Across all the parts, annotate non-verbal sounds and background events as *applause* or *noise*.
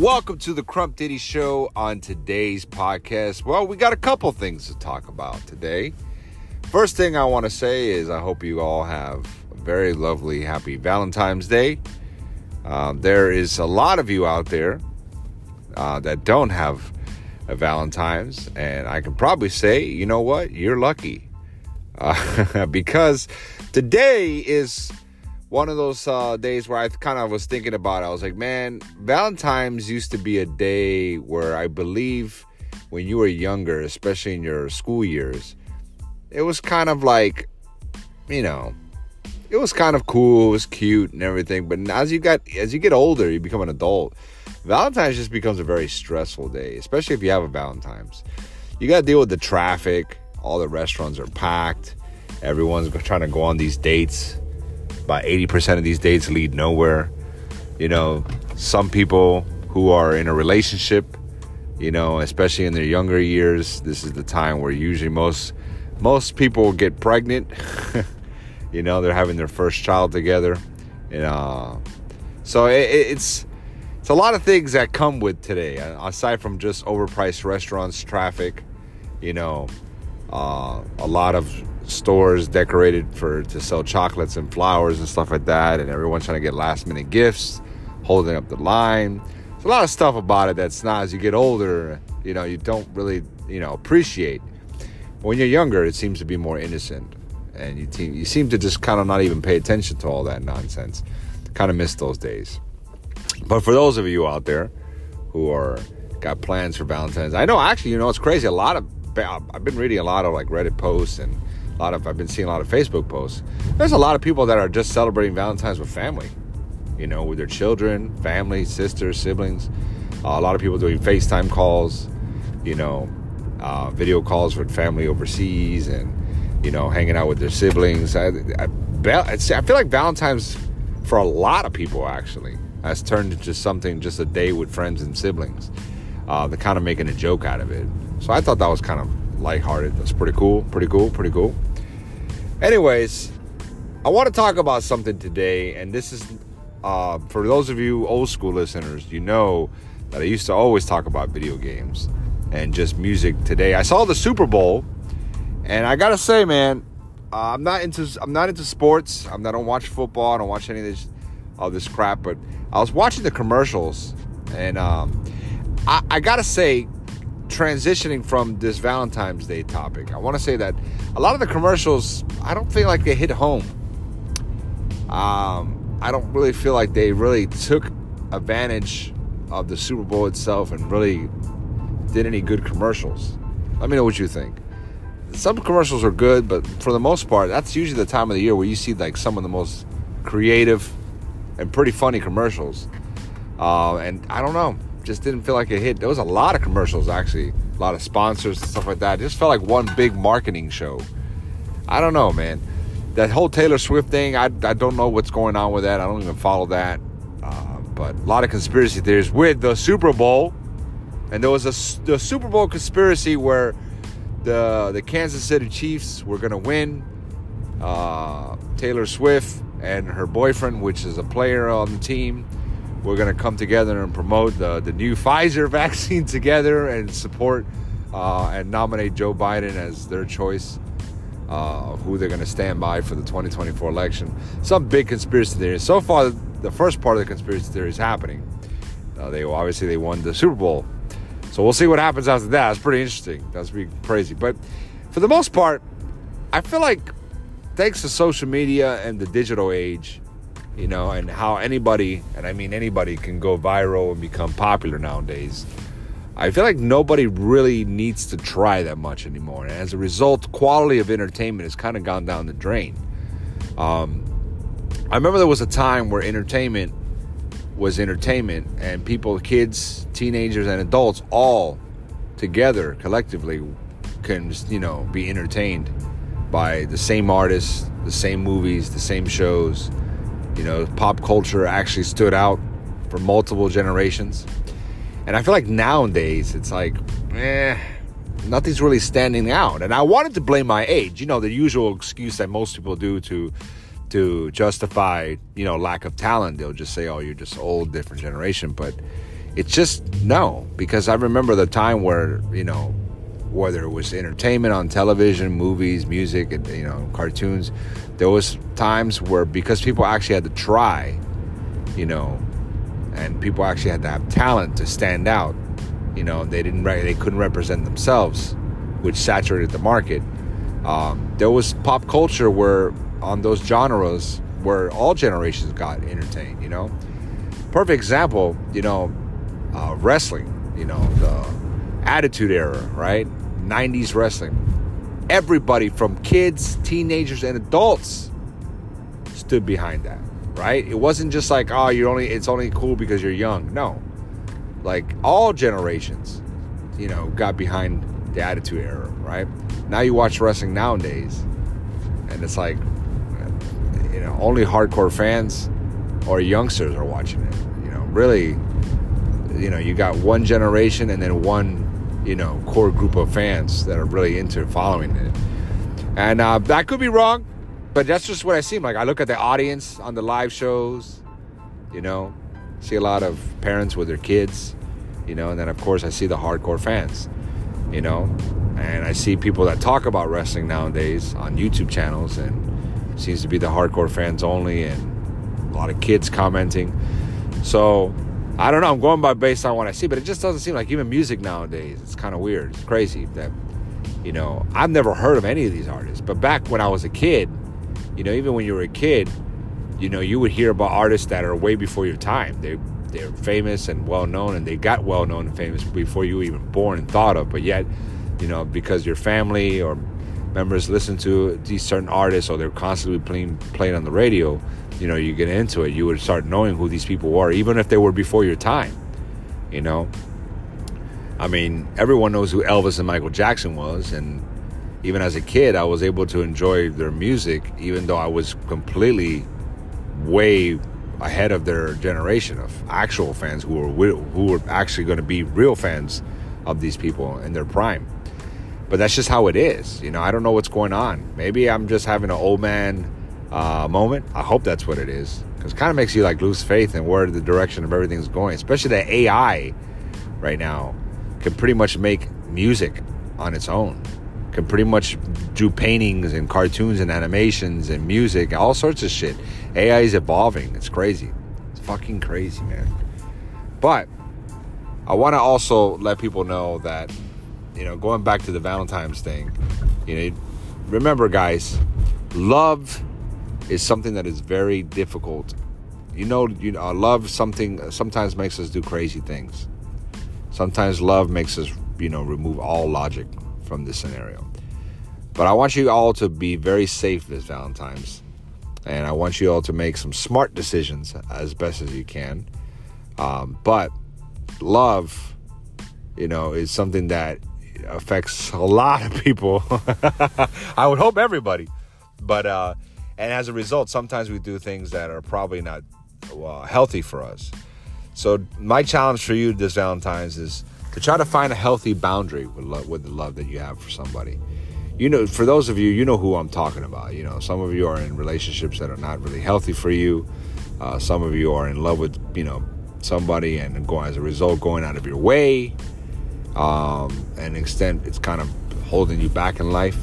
Welcome to the Crump Diddy Show on today's podcast. Well, we got a couple things to talk about today. First thing I want to say is I hope you all have a very lovely, happy Valentine's Day. Um, there is a lot of you out there uh, that don't have a Valentine's, and I can probably say, you know what, you're lucky. Uh, *laughs* because today is one of those uh, days where I kind of was thinking about it. I was like, man, Valentine's used to be a day where I believe when you were younger, especially in your school years, it was kind of like, you know, it was kind of cool, it was cute and everything. But as you got as you get older, you become an adult. Valentine's just becomes a very stressful day, especially if you have a Valentine's. You got to deal with the traffic. All the restaurants are packed. Everyone's trying to go on these dates about 80% of these dates lead nowhere. You know, some people who are in a relationship, you know, especially in their younger years, this is the time where usually most most people get pregnant. *laughs* you know, they're having their first child together. And uh, so it, it's it's a lot of things that come with today, aside from just overpriced restaurants, traffic, you know, uh, a lot of stores decorated for to sell chocolates and flowers and stuff like that, and everyone's trying to get last minute gifts, holding up the line. There's a lot of stuff about it that's not as you get older, you know, you don't really, you know, appreciate. When you're younger, it seems to be more innocent, and you te- you seem to just kind of not even pay attention to all that nonsense. Kind of miss those days. But for those of you out there who are got plans for Valentine's, I know actually, you know, it's crazy. A lot of I've been reading a lot of like Reddit posts and a lot of I've been seeing a lot of Facebook posts. There's a lot of people that are just celebrating Valentine's with family, you know, with their children, family, sisters, siblings. Uh, a lot of people doing FaceTime calls, you know, uh, video calls with family overseas, and you know, hanging out with their siblings. I, I, I feel like Valentine's for a lot of people actually has turned into something just a day with friends and siblings. Uh, they're kind of making a joke out of it. So I thought that was kind of lighthearted. That's pretty cool, pretty cool, pretty cool. Anyways, I want to talk about something today, and this is uh, for those of you old school listeners, you know that I used to always talk about video games and just music today. I saw the Super Bowl, and I gotta say, man, uh, I'm not into I'm not into sports. I'm, I don't watch football. I don't watch any of this all this crap. But I was watching the commercials, and um, I, I gotta say, transitioning from this Valentine's Day topic, I want to say that a lot of the commercials, I don't feel like they hit home. Um, I don't really feel like they really took advantage of the Super Bowl itself and really did any good commercials. Let me know what you think. Some commercials are good, but for the most part, that's usually the time of the year where you see like some of the most creative and pretty funny commercials. Uh, and I don't know just didn't feel like it hit. There was a lot of commercials actually, a lot of sponsors and stuff like that. It just felt like one big marketing show. I don't know, man. That whole Taylor Swift thing, I, I don't know what's going on with that. I don't even follow that. Uh, but a lot of conspiracy theories with the Super Bowl. And there was a the Super Bowl conspiracy where the the Kansas City Chiefs were going to win. Uh, Taylor Swift and her boyfriend, which is a player on the team, we're going to come together and promote the, the new Pfizer *laughs* vaccine together and support uh, and nominate Joe Biden as their choice uh, who they're going to stand by for the 2024 election. Some big conspiracy theories. So far, the first part of the conspiracy theory is happening. Uh, they obviously they won the Super Bowl, so we'll see what happens after that. It's pretty interesting. That's pretty crazy. But for the most part, I feel like thanks to social media and the digital age, you know, and how anybody, and I mean anybody, can go viral and become popular nowadays. I feel like nobody really needs to try that much anymore. And as a result, quality of entertainment has kind of gone down the drain. Um, I remember there was a time where entertainment was entertainment, and people, kids, teenagers, and adults all together collectively can, you know, be entertained by the same artists, the same movies, the same shows you know, pop culture actually stood out for multiple generations. And I feel like nowadays it's like, eh, nothing's really standing out. And I wanted to blame my age, you know, the usual excuse that most people do to to justify, you know, lack of talent. They'll just say, "Oh, you're just old, different generation." But It's just no, because I remember the time where, you know, whether it was entertainment on television, movies, music, and you know, cartoons, there was times where because people actually had to try, you know, and people actually had to have talent to stand out, you know, they didn't they couldn't represent themselves, which saturated the market. Um, there was pop culture where on those genres where all generations got entertained, you know. Perfect example, you know, uh, wrestling, you know, the Attitude Era, right? 90s wrestling. Everybody from kids, teenagers, and adults stood behind that, right? It wasn't just like, oh, you're only, it's only cool because you're young. No. Like all generations, you know, got behind the Attitude Era, right? Now you watch wrestling nowadays, and it's like, you know, only hardcore fans or youngsters are watching it. You know, really, you know, you got one generation and then one, you know, core group of fans that are really into following it. And uh, that could be wrong, but that's just what I seem like. I look at the audience on the live shows, you know, see a lot of parents with their kids, you know, and then of course I see the hardcore fans, you know, and I see people that talk about wrestling nowadays on YouTube channels and seems to be the hardcore fans only and a lot of kids commenting. So I don't know. I'm going by based on what I see, but it just doesn't seem like even music nowadays. It's kind of weird. It's crazy that you know I've never heard of any of these artists. But back when I was a kid, you know, even when you were a kid, you know, you would hear about artists that are way before your time. They they're famous and well known, and they got well known and famous before you were even born and thought of. But yet, you know, because your family or members listen to these certain artists or they're constantly playing playing on the radio, you know, you get into it, you would start knowing who these people were, even if they were before your time. You know, I mean, everyone knows who Elvis and Michael Jackson was, and even as a kid, I was able to enjoy their music, even though I was completely way ahead of their generation of actual fans who were who were actually going to be real fans of these people in their prime. But that's just how it is. You know, I don't know what's going on. Maybe I'm just having an old man uh, moment. I hope that's what it is. Because it kind of makes you like lose faith in where the direction of everything's going. Especially that AI right now can pretty much make music on its own. Can pretty much do paintings and cartoons and animations and music, all sorts of shit. AI is evolving. It's crazy. It's fucking crazy, man. But I want to also let people know that you know, going back to the Valentine's thing, you know, remember, guys, love is something that is very difficult. You know, you know, love something sometimes makes us do crazy things. Sometimes love makes us, you know, remove all logic from this scenario. But I want you all to be very safe this Valentine's. And I want you all to make some smart decisions as best as you can. Um, but love, you know, is something that affects a lot of people. *laughs* I would hope everybody. But, uh, and as a result, sometimes we do things that are probably not well, healthy for us. So, my challenge for you this Valentine's is to try to find a healthy boundary with, love, with the love that you have for somebody. You know, for those of you, you know who I'm talking about. You know, some of you are in relationships that are not really healthy for you. Uh, some of you are in love with, you know, somebody and going as a result going out of your way um, and extent it's kind of holding you back in life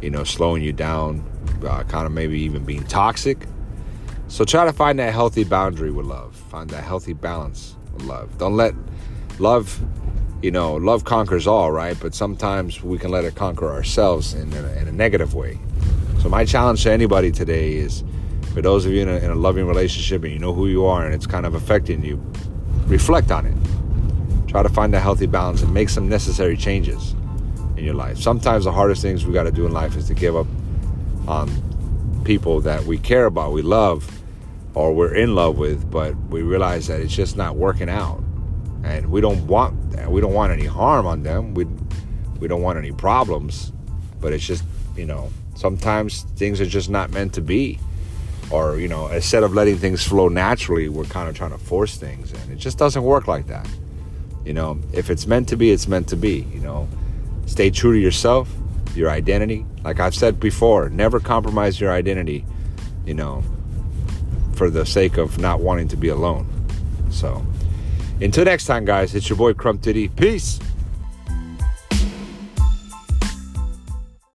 you know slowing you down uh, kind of maybe even being toxic. So try to find that healthy boundary with love. Find that healthy balance with love. Don't let love you know love conquers all right? But sometimes we can let it conquer ourselves in a, in a negative way. So my challenge to anybody today is for those of you in a, in a loving relationship and you know who you are and it's kind of affecting you reflect on it Try to find a healthy balance and make some necessary changes in your life. Sometimes the hardest things we got to do in life is to give up on people that we care about, we love, or we're in love with, but we realize that it's just not working out. And we don't want that. We don't want any harm on them. We we don't want any problems, but it's just, you know, sometimes things are just not meant to be. Or, you know, instead of letting things flow naturally, we're kind of trying to force things and it just doesn't work like that. You know, if it's meant to be, it's meant to be. You know, stay true to yourself, your identity. Like I've said before, never compromise your identity, you know, for the sake of not wanting to be alone. So, Until next time, guys, it's your boy Crump Diddy. Peace.